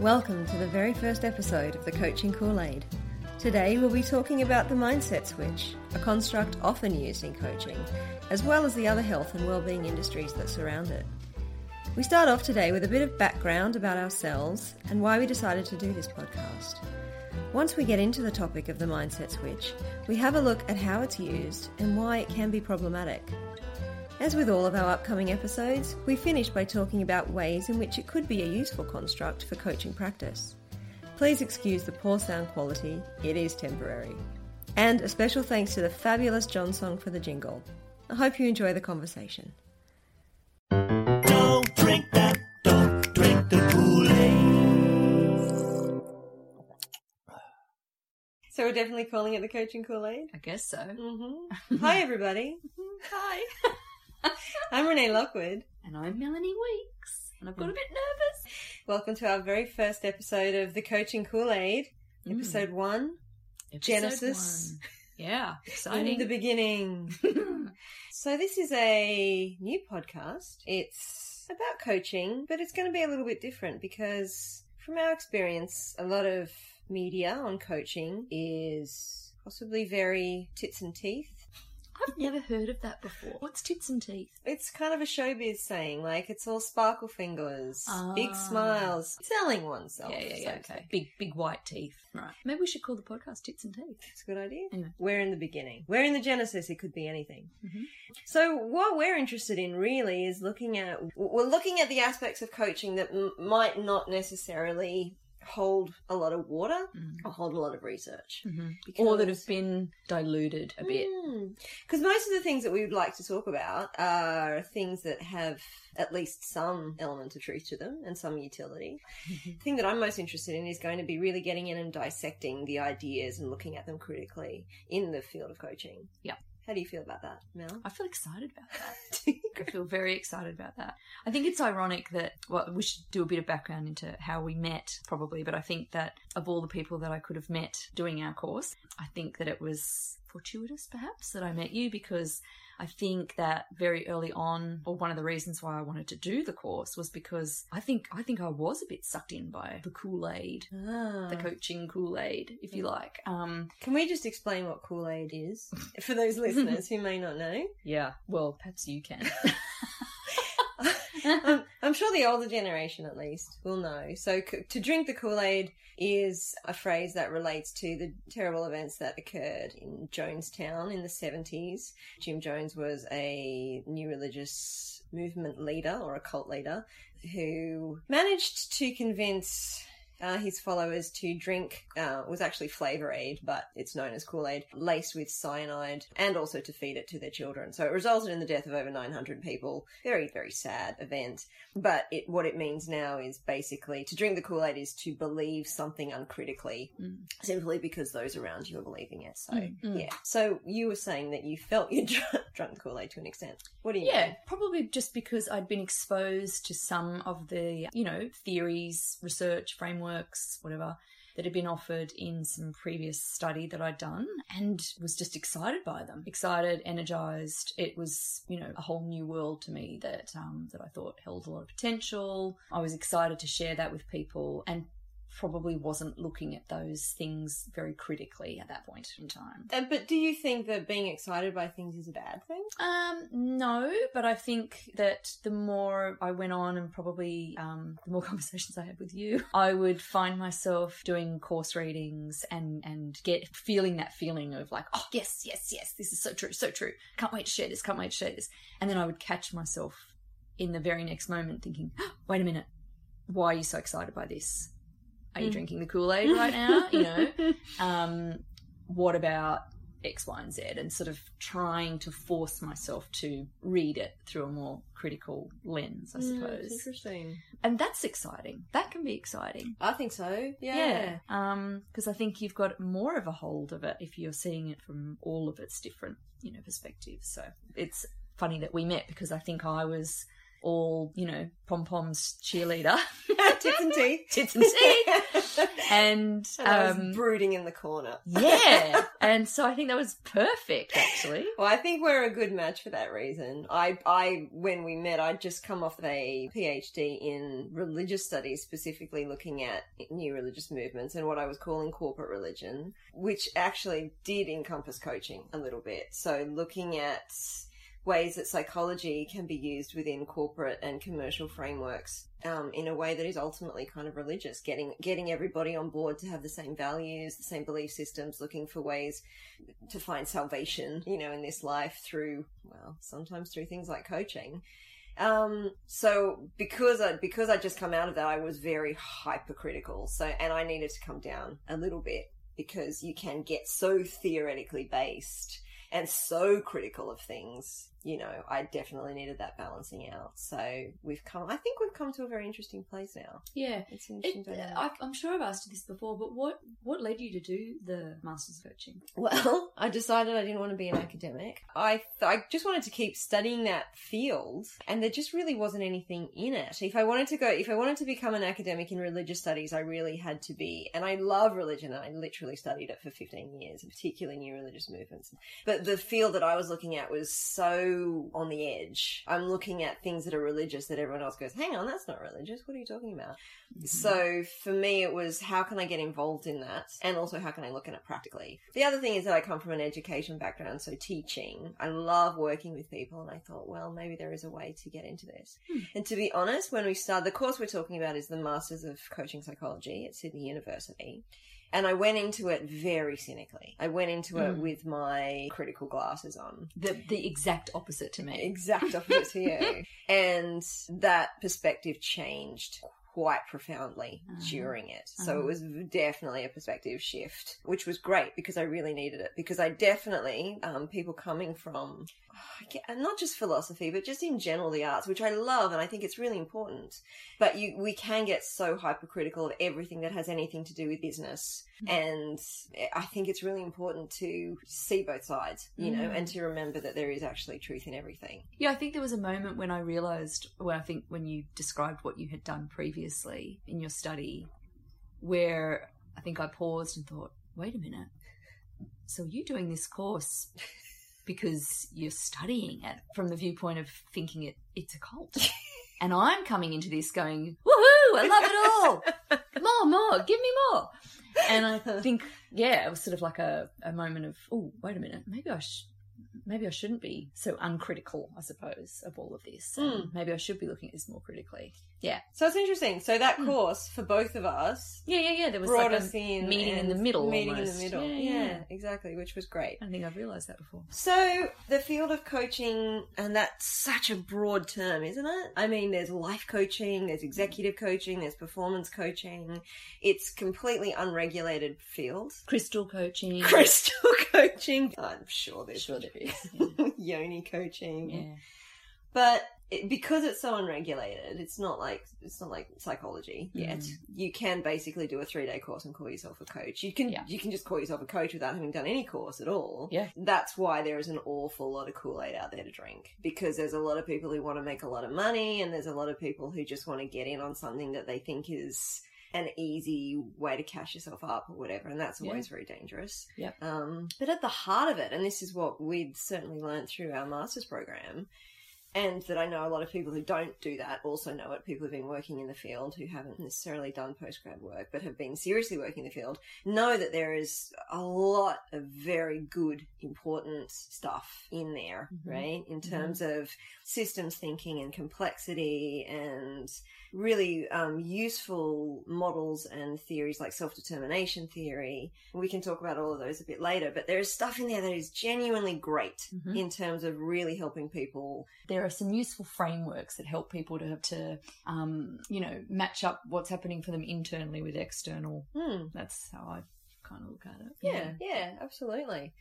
Welcome to the very first episode of the Coaching Kool Aid. Today we'll be talking about the mindset switch, a construct often used in coaching, as well as the other health and well-being industries that surround it. We start off today with a bit of background about ourselves and why we decided to do this podcast. Once we get into the topic of the mindset switch, we have a look at how it's used and why it can be problematic. As with all of our upcoming episodes, we finish by talking about ways in which it could be a useful construct for coaching practice. Please excuse the poor sound quality, it is temporary. And a special thanks to the fabulous John Song for the jingle. I hope you enjoy the conversation. Don't drink that, don't drink the Kool-Aid. So we're definitely calling it the Coaching Kool Aid? I guess so. Mm-hmm. Hi, everybody. Hi. I'm Renee Lockwood. And I'm Melanie Weeks. And I've got a bit nervous. Welcome to our very first episode of the Coaching Kool Aid, Mm. episode one. Episode Genesis. one. Yeah. In Exciting. the beginning. So this is a new podcast. It's about coaching, but it's going to be a little bit different because from our experience, a lot of media on coaching is possibly very tits and teeth. I've never heard of that before. What's tits and teeth? It's kind of a showbiz saying, like it's all sparkle fingers, big Ah. smiles, selling oneself. yeah, yeah, yeah. to Okay. Big, big white teeth. Right. Maybe we should call the podcast Tits and Teeth. It's a good idea. Anyway. We're in the beginning. We're in the genesis. It could be anything. Mhm. So what we're interested in really is looking at we're looking at the aspects of coaching that m- might not necessarily hold a lot of water Mm. or hold a lot of research. hmm Because- Or that have been diluted a bit. Because most of the things that we would like to talk about are things that have at least some element of truth to them and some utility. Mm-hmm. The thing that I'm most interested in is going to be really getting in and dissecting the ideas and looking at them critically in the field of coaching. Yeah. How do you feel about that, Mel? I feel excited about that. I feel very excited about that. I think it's ironic that, well, we should do a bit of background into how we met, probably, but I think that of all the people that I could have met doing our course, I think that it was fortuitous, perhaps, that I met you because I think that very early on, or one of the reasons why I wanted to do the course was because I think I think I was a bit sucked in by the Kool Aid, Ah. the coaching Kool Aid, if you like. Um, Can we just explain what Kool Aid is for those listeners who may not know? yeah, well, perhaps you can. um, I'm sure the older generation, at least, will know. So, to drink the Kool Aid is a phrase that relates to the terrible events that occurred in Jonestown in the 70s. Jim Jones was a new religious movement leader or a cult leader who managed to convince. Uh, his followers to drink uh, was actually Flavor Aid, but it's known as Kool Aid, laced with cyanide, and also to feed it to their children. So it resulted in the death of over 900 people. Very, very sad event. But it, what it means now is basically to drink the Kool Aid is to believe something uncritically, Mm. simply because those around you are believing it. So Mm, mm. yeah. So you were saying that you felt you dr- drunk the Kool Aid to an extent. What do you Yeah, mean? probably just because I'd been exposed to some of the, you know, theories, research, frameworks, whatever, that had been offered in some previous study that I'd done and was just excited by them. Excited, energized. It was, you know, a whole new world to me that um, that I thought held a lot of potential. I was excited to share that with people and probably wasn't looking at those things very critically at that point in time. Uh, but do you think that being excited by things is a bad thing? Um, no, but I think that the more I went on and probably um, the more conversations I had with you, I would find myself doing course readings and, and get feeling that feeling of like, oh, yes, yes, yes, this is so true, so true. Can't wait to share this, can't wait to share this. And then I would catch myself in the very next moment thinking, wait a minute, why are you so excited by this? Are you Mm. drinking the Kool Aid right now? you know, um, what about X, Y, and Z, and sort of trying to force myself to read it through a more critical lens, I Mm, suppose. interesting. and that's exciting. That can be exciting. I think so. Yeah. Um, because I think you've got more of a hold of it if you're seeing it from all of its different, you know, perspectives. So it's funny that we met because I think I was all, you know, pom pom's cheerleader, Tits and teeth. tits and tea. And, And I was um, brooding in the corner. yeah. And so I think that was perfect, actually. Well, I think we're a good match for that reason. I, I, when we met, I'd just come off a PhD in religious studies, specifically looking at new religious movements and what I was calling corporate religion, which actually did encompass coaching a little bit. So looking at ways that psychology can be used within corporate and commercial frameworks um, in a way that is ultimately kind of religious, getting getting everybody on board to have the same values, the same belief systems, looking for ways to find salvation, you know, in this life through well, sometimes through things like coaching. Um, so because I because I just come out of that, I was very hypercritical. So and I needed to come down a little bit because you can get so theoretically based and so critical of things. You know, I definitely needed that balancing out. So we've come. I think we've come to a very interesting place now. Yeah. It's an It, interesting uh, dynamic. I, I'm sure I've asked you this before, but what, what led you to do the Masters of Coaching? Well, I decided I didn't want to be an academic. I th- I just wanted to keep studying that field, and there just really wasn't anything in it. If I wanted to go, if I wanted to become an academic in religious studies, I really had to be. And I love religion. I literally studied it for 15 years, particularly new religious movements. But the field that I was looking at was so on the edge. I'm looking at things that are religious that everyone else goes, "Hang on, that's not religious. What are you talking about?" Mm-hmm. So for me, it was how can I get involved in that, and also how can I look at it practically. The other thing is that I come from an education background, so teaching. I love working with people, and I thought, well, maybe there is a way to get into this. Hmm. And to be honest, when we started, the course we're talking about is the Masters of Coaching Psychology at Sydney University. And I went into it very cynically. I went into it Mm. with my critical glasses on The, the exact opposite to me. exact opposite to you. And that perspective changed quite profoundly Uh-huh. during it. So Uh-huh. it was definitely a perspective shift, which was great because I really needed it. Because I definitely, um, people coming from, and not just philosophy, but just in general the arts, which I love and I think it's really important. But you, we can get so hypercritical of everything that has anything to do with business. And I think it's really important to see both sides, you know, Mm. and to remember that there is actually truth in everything. Yeah, I think there was a moment when I realized, well, I think when you described what you had done previously in your study, where I think I paused and thought, wait a minute. So you're doing this course because you're studying it from the viewpoint of thinking it it's a cult. and I'm coming into this going, woohoo, I love it all. More, more, give me more. And I think, yeah, it was sort of like a, a moment of, oh, wait a minute, maybe I sh- maybe I shouldn't be so uncritical, I suppose, of all of this. And hmm. maybe I should be looking at this more critically. Yeah. So it's interesting. So that Hmm. course for both of us Yeah, yeah, yeah. There was brought like us in meeting in the middle. Meeting almost. in the middle. Yeah, Yeah, yeah. exactly, which was great. I don't think I've realised that before. So the field of coaching, and that's such a broad term, isn't it? I mean, there's life coaching, there's executive coaching, there's performance coaching. It's completely unregulated field. Crystal coaching. Crystal coaching. I'm sure there's Sure there is. yoni coaching. Yeah. But it, because it's so unregulated, it's not like it's not like psychology yet. Mm. You can basically do a three day course and call yourself a coach. You can Yeah. you can just call yourself a coach without having done any course at all. Yeah. That's why there is an awful lot of Kool Aid out there to drink because there's a lot of people who want to make a lot of money, and there's a lot of people who just want to get in on something that they think is an easy way to cash yourself up or whatever, and that's Yeah. always very dangerous. Yeah. Um, but at the heart of it, and this is what we'd certainly learned through our master's program, and that I know a lot of people who don't do that also know it. People who've been working in the field who haven't necessarily done postgrad work but have been seriously working in the field know that there is a lot of very good, important stuff in there, Mhm. right? In terms of systems thinking and complexity and really um, useful models and theories like self determination theory. We can talk about all of those a bit later, but there is stuff in there that is genuinely great Mhm. in terms of really helping people. There are some useful frameworks that help people to have to um, you know match up what's happening for them internally with external. Hmm. That's how I kind of look at it. Yeah, yeah, absolutely.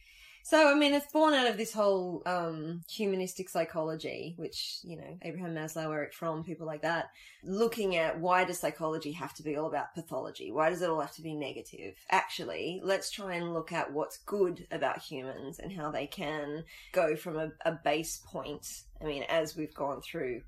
So, I mean, it's born out of this whole um, humanistic psychology, which, you know, Abraham Maslow, Erich Fromm, people like that, looking at why does psychology have to be all about pathology? Why does it all have to be negative? Actually, let's try and look at what's good about humans and how they can go from a, a base point. I mean, as we've gone through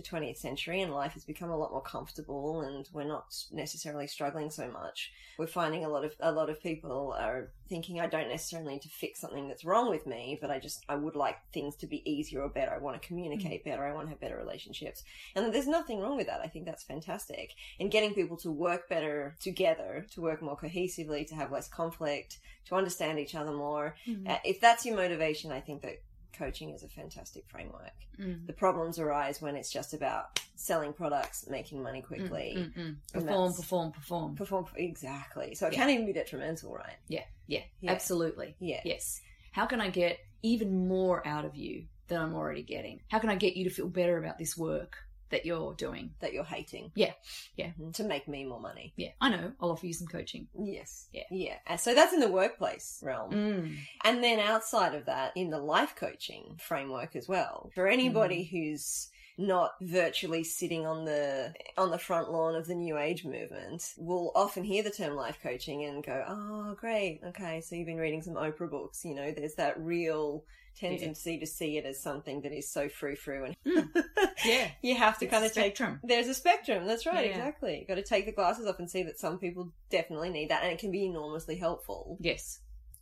the 20th century and life has become a lot more comfortable and we're not necessarily struggling so much. We're finding a lot of a lot of people are thinking I don't necessarily need to fix something that's wrong with me, but I just I would like things to be easier or better. I want to communicate better. I want to have better relationships. And there's nothing wrong with that. I think that's fantastic. And getting people to work better together, to work more cohesively, to have less conflict, to understand each other more. Uh, if that's your motivation, I think that coaching is a fantastic framework. Mm. The problems arise when it's just about selling products, making money quickly. Mm, mm. Perform, perform, perform. Perform exactly. So it Yeah. can even be detrimental, right? Yeah, yeah, Yeah. absolutely. Yeah. Yes. How can I get even more out of you than I'm already getting? How can I get you to feel better about this work that you're doing? That you're hating. Yeah, yeah. Mhm. To make me more money. Yeah, I know. I'll offer you some coaching. Yes. Yeah. Yeah. And so that's in the workplace realm. Mm. And then outside of that, in the life coaching framework as well, for anybody Mm. who's not virtually sitting on the on the front lawn of the new age movement will often hear the term life coaching and go oh great okay so you've been reading some oprah books you know there's that real tendency to see it as something that is so frou frou and hmm. Yeah. you have to It's kind of take there's a spectrum. That's right. Yeah. Exactly. You've got to take the glasses off and see that some people definitely need that, and it can be enormously helpful. Yes.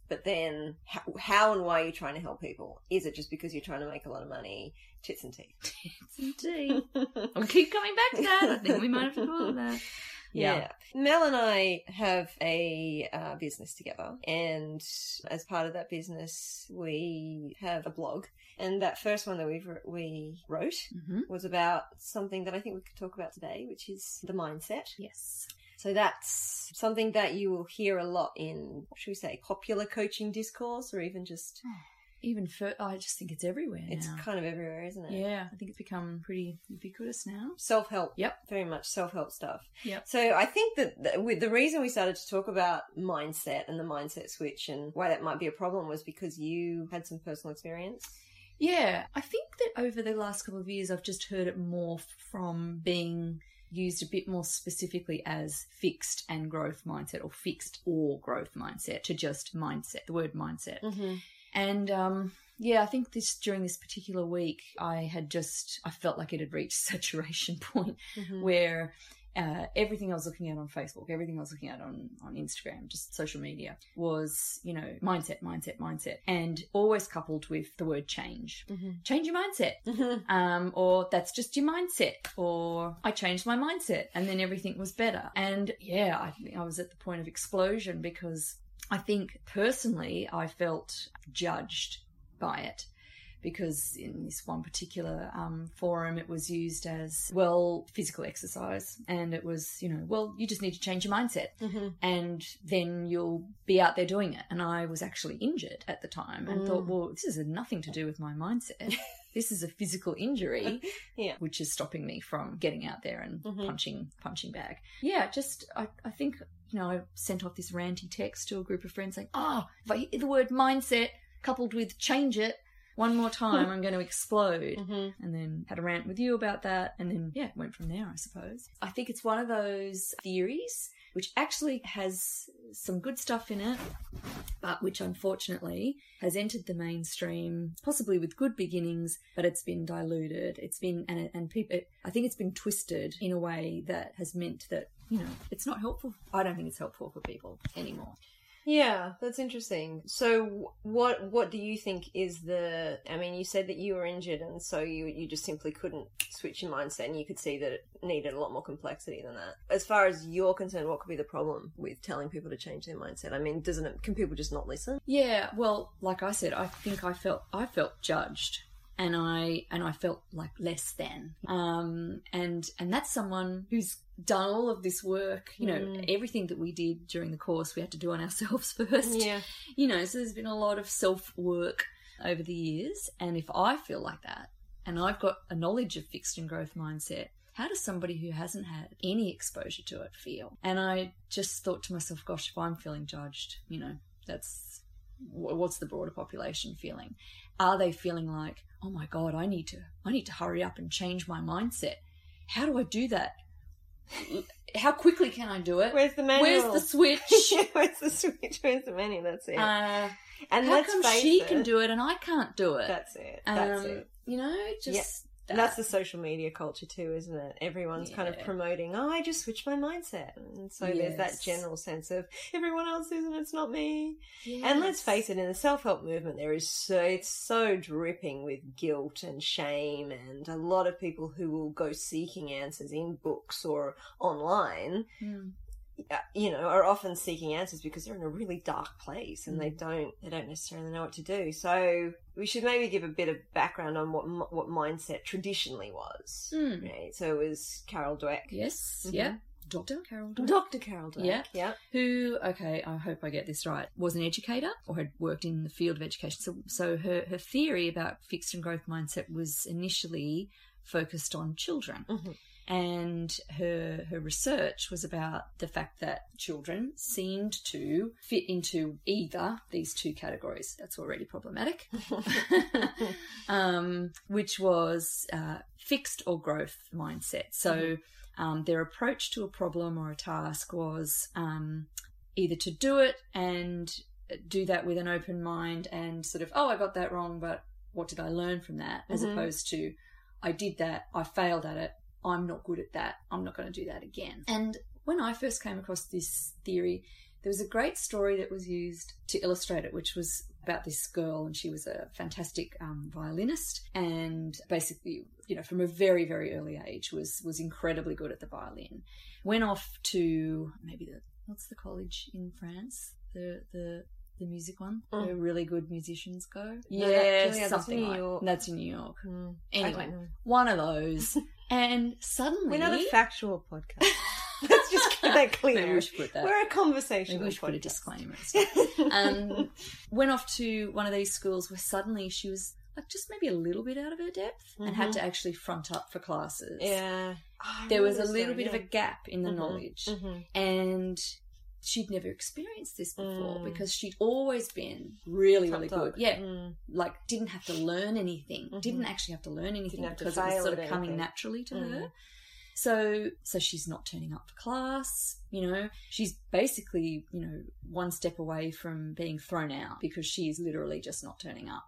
But then, how, how and why are you trying to help people? Is it just because you're trying to make a lot of money? Tits and teeth. It's indeed. I'll keep coming back to that. I think we might have to call it that. Yeah. Mel and I have a uh, business together, and as part of that business, we have a blog. And that first one that we we wrote hmm was about something that I think we could talk about today, which is the mindset. Yes. So that's something that you will hear a lot in, should we say, popular coaching discourse, or even just Even for, I just think it's everywhere now. it's kind of everywhere, isn't it? yeah, I think it's become pretty ubiquitous now. Self help. Yep. Very much self help stuff. Yep. So I think that the, the reason we started to talk about mindset and the mindset switch and why that might be a problem was because you had some personal experience. Yeah, I think that over the last couple of years, I've just heard it more from being used a bit more specifically as fixed and growth mindset or fixed or growth mindset to just mindset, the word mindset. Mm-hmm. And um, yeah, I think this during this particular week, I had just, I felt like it had reached saturation point Mm-hmm. where uh, everything I was looking at on Facebook, everything I was looking at on, on Instagram, just social media, was, you know, mindset, mindset, mindset, and always coupled with the word change. Mm-hmm. Change your mindset. Um, or that's just your mindset, or I changed my mindset and then everything was better. And yeah, I I was at the point of explosion because I think personally I felt judged by it because in this one particular um, forum it was used as well physical exercise and it was you know well you just need to change your mindset Mm-hmm. and then you'll be out there doing it and i was actually injured at the time and thought Mm. well this has nothing to do with my mindset this is a physical injury Yeah. which is stopping me from getting out there and Mhm. punching punching bag yeah just I, I think you know i sent off this ranty text to a group of friends saying oh if i hear the word mindset coupled with change it one more time i'm going to explode Mm-hmm. and then had a rant with you about that and then yeah went from there i suppose i think it's one of those theories which actually has some good stuff in it but which unfortunately has entered the mainstream possibly with good beginnings but it's been diluted. It's been and and people i think it's been twisted in a way that has meant that you know it's not helpful. I don't think it's helpful for people anymore Yeah, that's interesting. So, what what do you think is the? I mean, you said that you were injured, and so you you just simply couldn't switch your mindset, and you could see that it needed a lot more complexity than that. As far as you're concerned, what could be the problem with telling people to change their mindset? I mean, doesn't it? Can people just not listen? Yeah, well, like I said, I think I felt I felt judged and I and I felt like less than. Um and and that's someone who's done all of this work, you know, Mm. everything that we did during the course we had to do on ourselves first. Yeah. You know, so there's been a lot of self work over the years and if I feel like that and I've got a knowledge of fixed and growth mindset how does somebody who hasn't had any exposure to it feel? And I just thought to myself, gosh, if I'm feeling judged, you know, that's what's the broader population feeling? Are they feeling like, oh my god, I need to, I need to hurry up and change my mindset? How do I do that? How quickly can I do it? Where's the manual? Where's the switch? Where's the switch? Where's the manual? That's it. uh, and how let's come she it, can do it and I can't do it? That's it. That's um, it. You know, just that. That's the social media culture too, isn't it? Everyone's kind of promoting, oh, I just switched my mindset. And so there's that general sense of everyone else is and it's not me. And let's face it, in the self help movement, there is so, it's so dripping with guilt and shame, and a lot of people who will go seeking answers in books or online Mm. Uh, you know are often seeking answers because they're in a really dark place and they don't they don't necessarily know what to do so we should maybe give a bit of background on what what mindset traditionally was Mm. right so it was carol dweck Yes, Mhm. yeah. Dr. Carol Dweck. dr carol dweck Yeah. yeah who okay i hope i get this right was an educator or had worked in the field of education so, so her, her theory about fixed and growth mindset was initially focused on children Mhm. And her her research was about the fact that children seemed to fit into either these two categories that's already problematic um, which was uh, fixed or growth mindset. So um, their approach to a problem or a task was um, either to do it and do that with an open mind and sort of, oh, I got that wrong, but what did I learn from that? As Mhm. opposed to, I did that, I failed at it, I'm not good at that, I'm not going to do that again. And when I first came across this theory, there was a great story that was used to illustrate it, which was about this girl, and she was a fantastic um, violinist, and basically, you know, from a very, very early age, was was incredibly good at the violin. Went off to maybe the what's the college in France, the the the music one, Mm. where really good musicians go. No, that- yeah, that's something in New like York. that's in New York. Hmm. Anyway, one of those, and suddenly we're not a factual podcast let's just get that Maybe clear we should put that. we're a conversational Maybe we should put a podcast. disclaimer. um, went off to one of these schools where suddenly she was like just maybe a little bit out of her depth and had Mhm. to actually front up for classes. yeah Oh, I There was a little bit of a gap in the Mhm. knowledge. yeah. Mhm. And she'd never experienced this before Mm. because she'd always been really, really good. Yeah. Mm. Like didn't have to learn anything. Mhm. Didn't actually have to learn anything to because it was sort of coming anything. naturally to Mm. her. So, so she's not turning up for class. You know, she's basically, you know, one step away from being thrown out because she is literally just not turning up.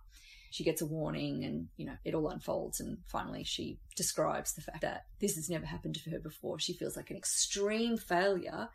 She gets a warning, and you know, it all unfolds. And finally, she describes the fact that this has never happened to her before. She feels like an extreme failure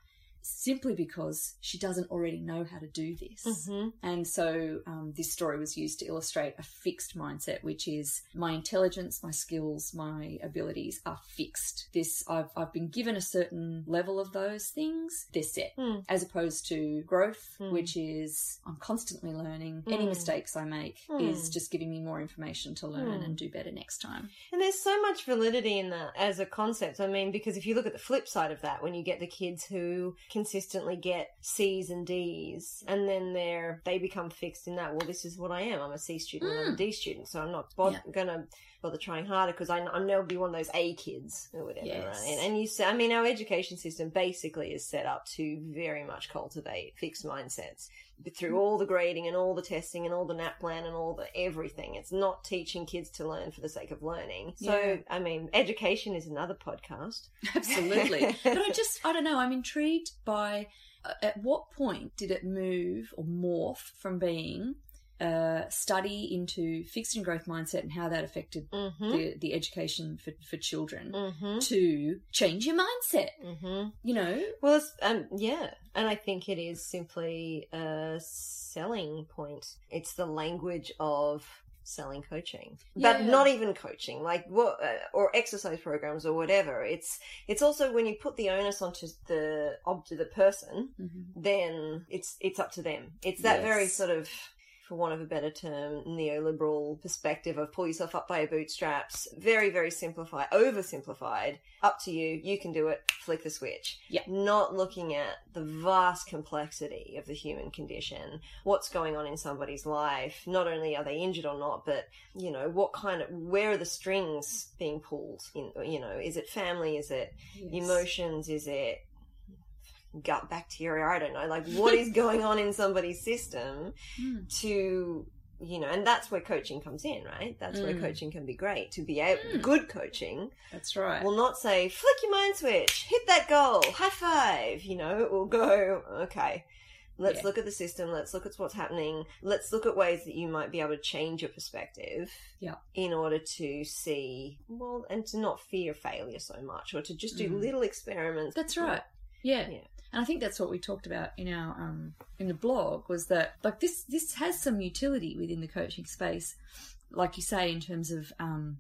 simply because she doesn't already know how to do this. Mhm. And so um, this story was used to illustrate a fixed mindset, which is my intelligence, my skills, my abilities are fixed. This I've I've been given a certain level of those things. They're set, Hmm. as opposed to growth, Hmm. which is I'm constantly learning. Any Hmm. mistakes I make Hmm. is just giving me more information to learn Hmm. and do better next time. And there's so much validity in that as a concept. I mean, because if you look at the flip side of that, when you get the kids who consistently get C's and D's, and then they're they become fixed in that. Well, this is what I am. I'm a C student. and I'm a hmm. D student, so I'm not bod- Yeah. gonna bother trying harder because I I know be one of those A kids or whatever. Yes. Right? And, and you say, I mean, our education system basically is set up to very much cultivate fixed mindsets through all the grading and all the testing and all the NAPLAN and all the everything. It's not teaching kids to learn for the sake of learning. So, Yeah. I mean, education is another podcast. Absolutely. but I just, I don't know, I'm intrigued by uh, at what point did it move or morph from being a study into fixed and growth mindset and how that affected Mm-hmm. the, the education for, for children Mm-hmm. to change your mindset? Mm-hmm. You know? Well, it's, um, yeah, and I think it is simply a selling point. It's the language of selling coaching, but Yeah. not even coaching, like what uh, or exercise programs or whatever. It's it's also when you put the onus onto the onto the person, then it's it's up to them. It's that very sort of for want of a better term, neoliberal perspective of pull yourself up by your bootstraps. Very, very simplified, oversimplified. Up to you. You can do it. Flick the switch. Yeah. Not looking at the vast complexity of the human condition. What's going on in somebody's life. Not only are they injured or not, but, you know, what kind of, where are the strings being pulled? In, you know, is it family? Is it emotions? Is it gut bacteria? I don't know. Like, what is going on in somebody's system Mm. to, you know, and that's where coaching comes in, right? That's where Mm. coaching can be great. To be able, Mm. good coaching That's right. will not say, flick your mind switch, hit that goal, high five, you know, it will go, okay. Let's Yeah. look at the system. Let's look at what's happening. Let's look at ways that you might be able to change your perspective. Yeah. In order to see, well, and to not fear failure so much, or to just do Mm. little experiments. That's right. Yeah. Yeah. And I think that's what we talked about in our um in the blog was that like this this has some utility within the coaching space, like you say, in terms of um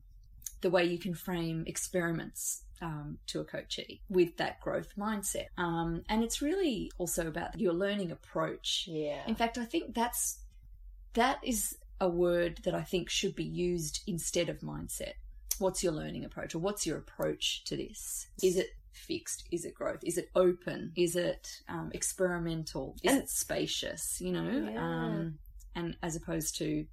the way you can frame experiments um, to a coachee with that growth mindset. Um, and it's really also about your learning approach. Yeah. In fact, I think that's that is a word that I think should be used instead of mindset. What's your learning approach, or what's your approach to this? Is it fixed? Is it growth? Is it open? Is it um, experimental? Is And- it spacious? You know, Yeah. um, and as opposed to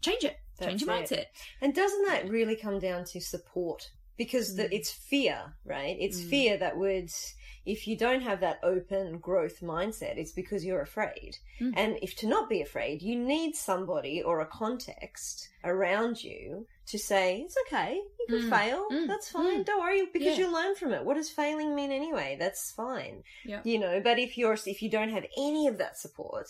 change it, change your That's it. mindset. And doesn't that really come down to support? Because the, Mm. it's fear, right? It's Mm. fear that would, if you don't have that open growth mindset, it's because you're afraid. Mm. And if to not be afraid, you need somebody or a context around you to say, it's okay, you can Mm. fail, Mm. that's fine, Mm. don't worry, because Yeah. you learn from it. What does failing mean anyway? That's fine. Yeah. You know, but if you're, if you don't have any of that support,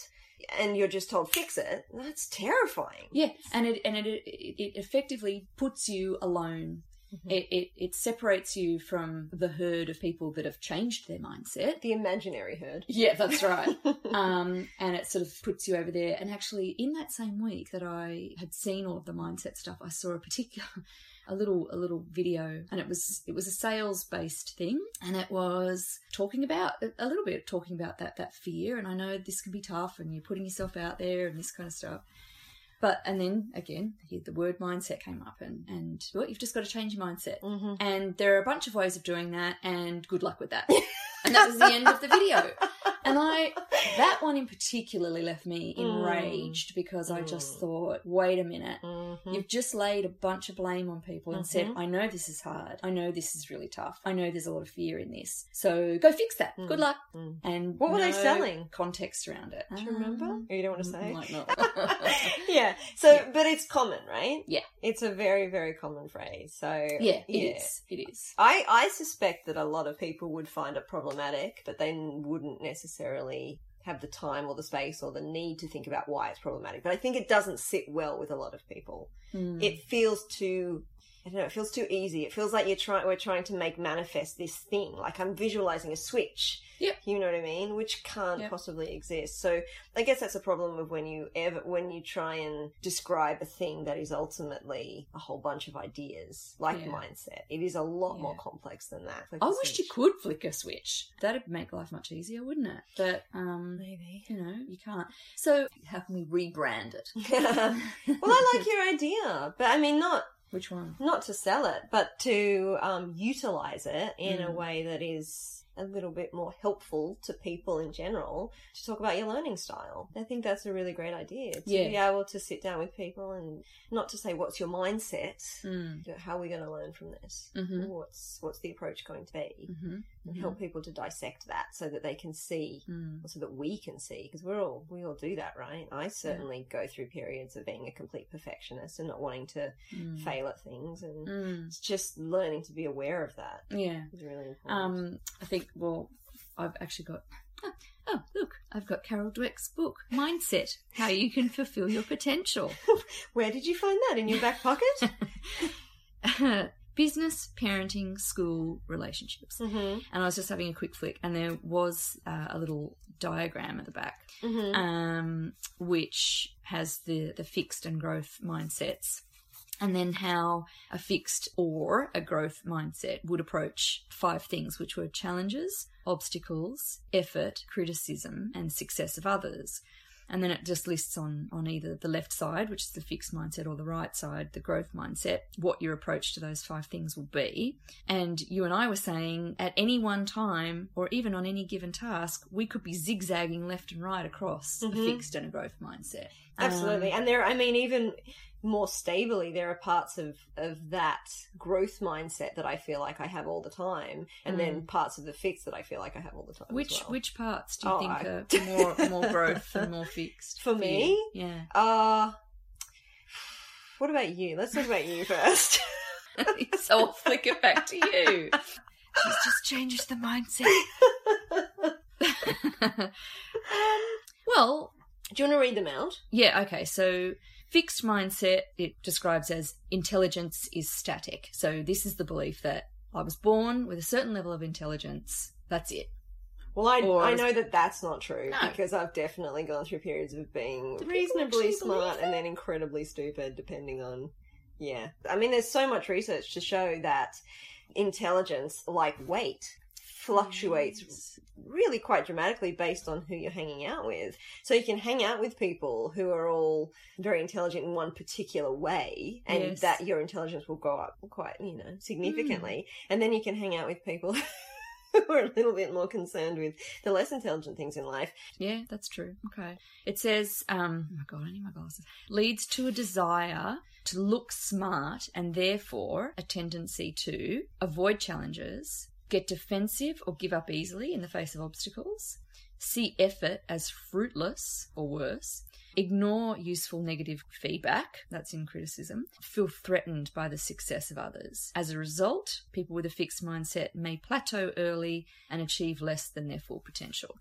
and you're just told fix it, that's terrifying. Yeah, and it and it, it effectively puts you alone. Mm-hmm. It, it it separates you from the herd of people that have changed their mindset. The imaginary herd. Yeah, that's right. um, and it sort of puts you over there. And actually, in that same week that I had seen all of the mindset stuff, I saw a particular, a little, a little video, and it was it was a sales based thing, and it was talking about a little bit talking about that that fear. And I know this can be tough, and you're putting yourself out there, and this kind of stuff. But and then again, the word mindset came up, and and well, you've just got to change your mindset. Mm-hmm. And there are a bunch of ways of doing that, and good luck with that. and that was the end of the video. And I, that one in particularly left me Mm. enraged because I just Mm. thought, wait a minute. Mm-hmm. You've just laid a bunch of blame on people and said, Mhm. I know this is hard. I know this is really tough. I know there's a lot of fear in this. So go fix that. Mm. Good luck. Mm. And What were they selling? Context around it. Do you remember? Um, you don't want to say? Might not. yeah. So, Yeah. but it's common, right? Yeah. It's a very, very common phrase. So, yeah, it is. It is. I, I suspect that a lot of people would find it problematic, but they wouldn't necessarily have the time or the space or the need to think about why it's problematic. But I think it doesn't sit well with a lot of people. Mm. It feels too, I don't know, it feels too easy. It feels like you're trying, we're trying to make manifest this thing. Like I'm visualizing a switch. Yep. You know what I mean? Which can't Yep. possibly exist. So I guess that's a problem of when you ever, when you try and describe a thing that is ultimately a whole bunch of ideas, like Yeah. mindset. It is a lot more complex than that. Like I wish you could flick a switch. That'd make life much easier, wouldn't it? But um, Maybe. you know, you can't. So how can we rebrand it? well, I like your idea, but I mean, not Which one? not to sell it, but to um, utilize it in a Mm. way that is a little bit more helpful to people in general to talk about your learning style. I think that's a really great idea to Yeah. be able to sit down with people and not to say what's your mindset, Mm. but how are we going to learn from this? Mhm. What's what's the approach going to be? Mm-hmm. And help people to dissect that so that they can see Mm. so that we can see because we're all we all do that right i certainly go through periods of being a complete perfectionist and not wanting to Mm. fail at things and Mm. it's just learning to be aware of that Yeah. is really important Um, I think. Well, I've actually got. Oh, oh, look! I've got Carol Dweck's book, Mindset: How You Can Fulfill Your Potential. where did you find that in your back pocket Business, parenting, school, relationships. mm-hmm. And I was just having a quick flick, and there was uh, a little diagram at the back, Mm-hmm. um, which has the the fixed and growth mindsets, and then how a fixed or a growth mindset would approach five things, which were challenges, obstacles, effort, criticism, and success of others. And then it just lists on, on either the left side, which is the fixed mindset, or the right side, the growth mindset, what your approach to those five things will be. And you and I were saying at any one time, or even on any given task, we could be zigzagging left and right across a Mhm. fixed and a growth mindset. absolutely Um, and there i mean even more stably there are parts of of that growth mindset that i feel like i have all the time and then parts of the fix that i feel like i have all the time Mm. which well. which parts do you Oh, think I- are more more growth and more fixed For you? me? Yeah. Uh, what about you? Let's talk about you first. so I'll flick it back to you. She's just changes the mindset. um, Well, Do you want to read them out? yeah, okay. So fixed mindset it describes as intelligence is static. So this is the belief that I was born with a certain level of intelligence. That's it. Well, I, Or- I know that that's not true No. because I've definitely gone through periods of being Do reasonably smart and then incredibly stupid, depending on. Yeah. I mean, there's so much research to show that intelligence, like weight, fluctuates really quite dramatically based on who you're hanging out with. So you can hang out with people who are all very intelligent in one particular way, and Yes. that your intelligence will go up quite, you know, significantly. And then you can hang out with people who are a little bit more concerned with the less intelligent things in life. Yeah, that's true. Okay. It says, um, oh my god, I need my glasses. Leads to a desire to look smart and therefore a tendency to avoid challenges, get defensive or give up easily in the face of obstacles, see effort as fruitless or worse, ignore useful negative feedback, that's in criticism, feel threatened by the success of others. As a result, people with a fixed mindset may plateau early and achieve less than their full potential.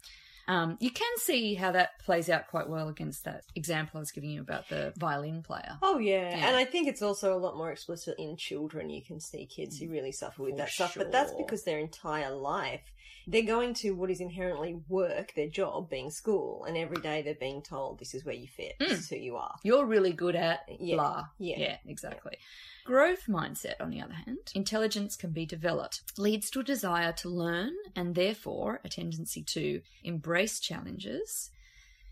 Um, you can see how that plays out quite well against that example I was giving you about the violin player. Oh yeah. Yeah. and I think it's also a lot more explicit in children. You can see kids who really suffer with For that stuff, but that's because their entire life they're going to what is inherently work, their job being school, and every day they're being told this is where you fit, this is who you are. You're really good at Yeah, blah. yeah. Yeah, exactly. Growth mindset, on the other hand, intelligence can be developed, leads to a desire to learn and therefore a tendency to embrace challenges,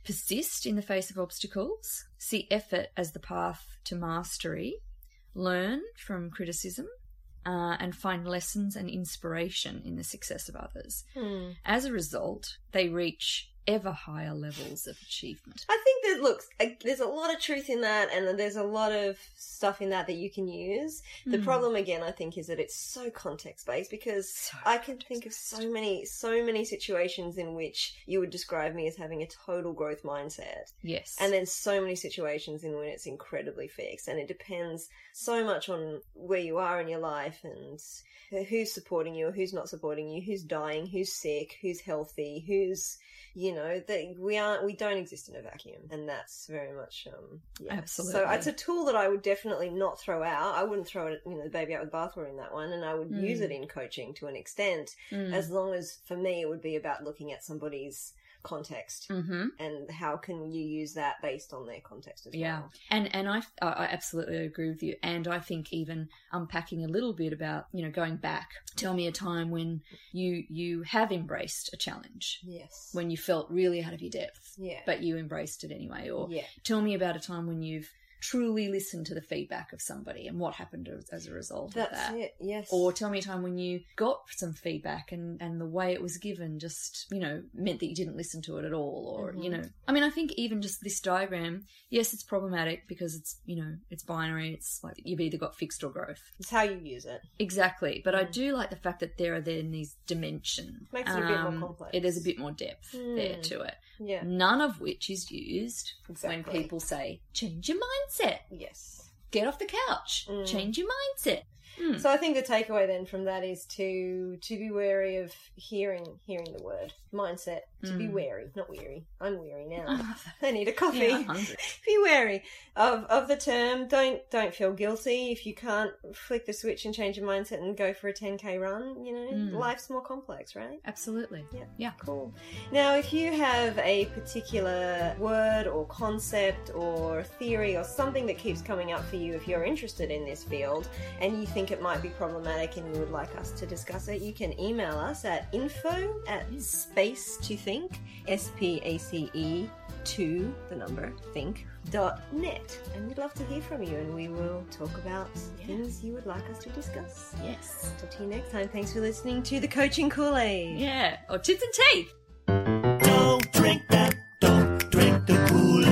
persist in the face of obstacles, see effort as the path to mastery, learn from criticism, uh, and find lessons and inspiration in the success of others. As a result, they reach ever higher levels of achievement. I think that looks there's a lot of truth in that, and there's a lot of stuff in that that you can use. The Hmm. problem again, I think, is that it's so context based because I can think of so many, so many situations in which you would describe me as having a total growth mindset. Yes. And then so many situations in when it's incredibly fixed, and it depends so much on where you are in your life and who's supporting you, or who's not supporting you, who's dying, who's sick, who's healthy, who's you know that we aren't we don't exist in a vacuum, and that's very much um yeah. Absolutely. So it's a tool that I would definitely not throw out. I wouldn't throw it you know the baby out with the bathwater in that one, and I would Mm. use it in coaching to an extent, Mm. as long as for me it would be about looking at somebody's context hmm and how can you use that based on their context as Yeah, well. and and I I absolutely agree with you, and I think even unpacking a little bit about you know going back. Tell me a time when you you have embraced a challenge Yes. when you felt really out of your depth, yeah. but you embraced it anyway. Or yeah. tell me about a time when you've truly listen to the feedback of somebody and what happened as, a result That's of that. it. Yes. Or tell me a time when you got some feedback and, and the way it was given just, you know, meant that you didn't listen to it at all. Or, you Mhm. know, I mean, I think even just this diagram, yes, it's problematic because it's, you know, it's binary. It's like you've either got fixed or growth. it's how you use it. Exactly. But I Mm. do like the fact that there are then these dimensions. Makes it a bit more complex. It is a bit more depth there Mm. to it. Yeah. None of which is used Exactly. when people say, change your mindset, Yes. get off the couch, Mm. change your mindset. Mm. So I think the takeaway then from that is to to be wary of hearing hearing the word mindset. To be Mm. wary, not weary. I'm weary now. I. I need a coffee. Yeah, be wary of of the term. Don't don't feel guilty if you can't flick the switch and change your mindset and go for a 10k run. You know, Mm. life's more complex, right? Absolutely. Yeah. Yeah. Cool. Now, if you have a particular word or concept or theory or something that keeps coming up for you, if you're interested in this field and you think think it might be problematic and you would like us to discuss it, you can email us at info at space to think, S P A C E to the number think dot net. And we'd love to hear from you and we will talk about yes. things you would like us to discuss. Yes. Talk to you next time. Thanks for listening to the coaching kool-aid. Yeah or tits and teeth don't drink that. Don't drink the kool-aid.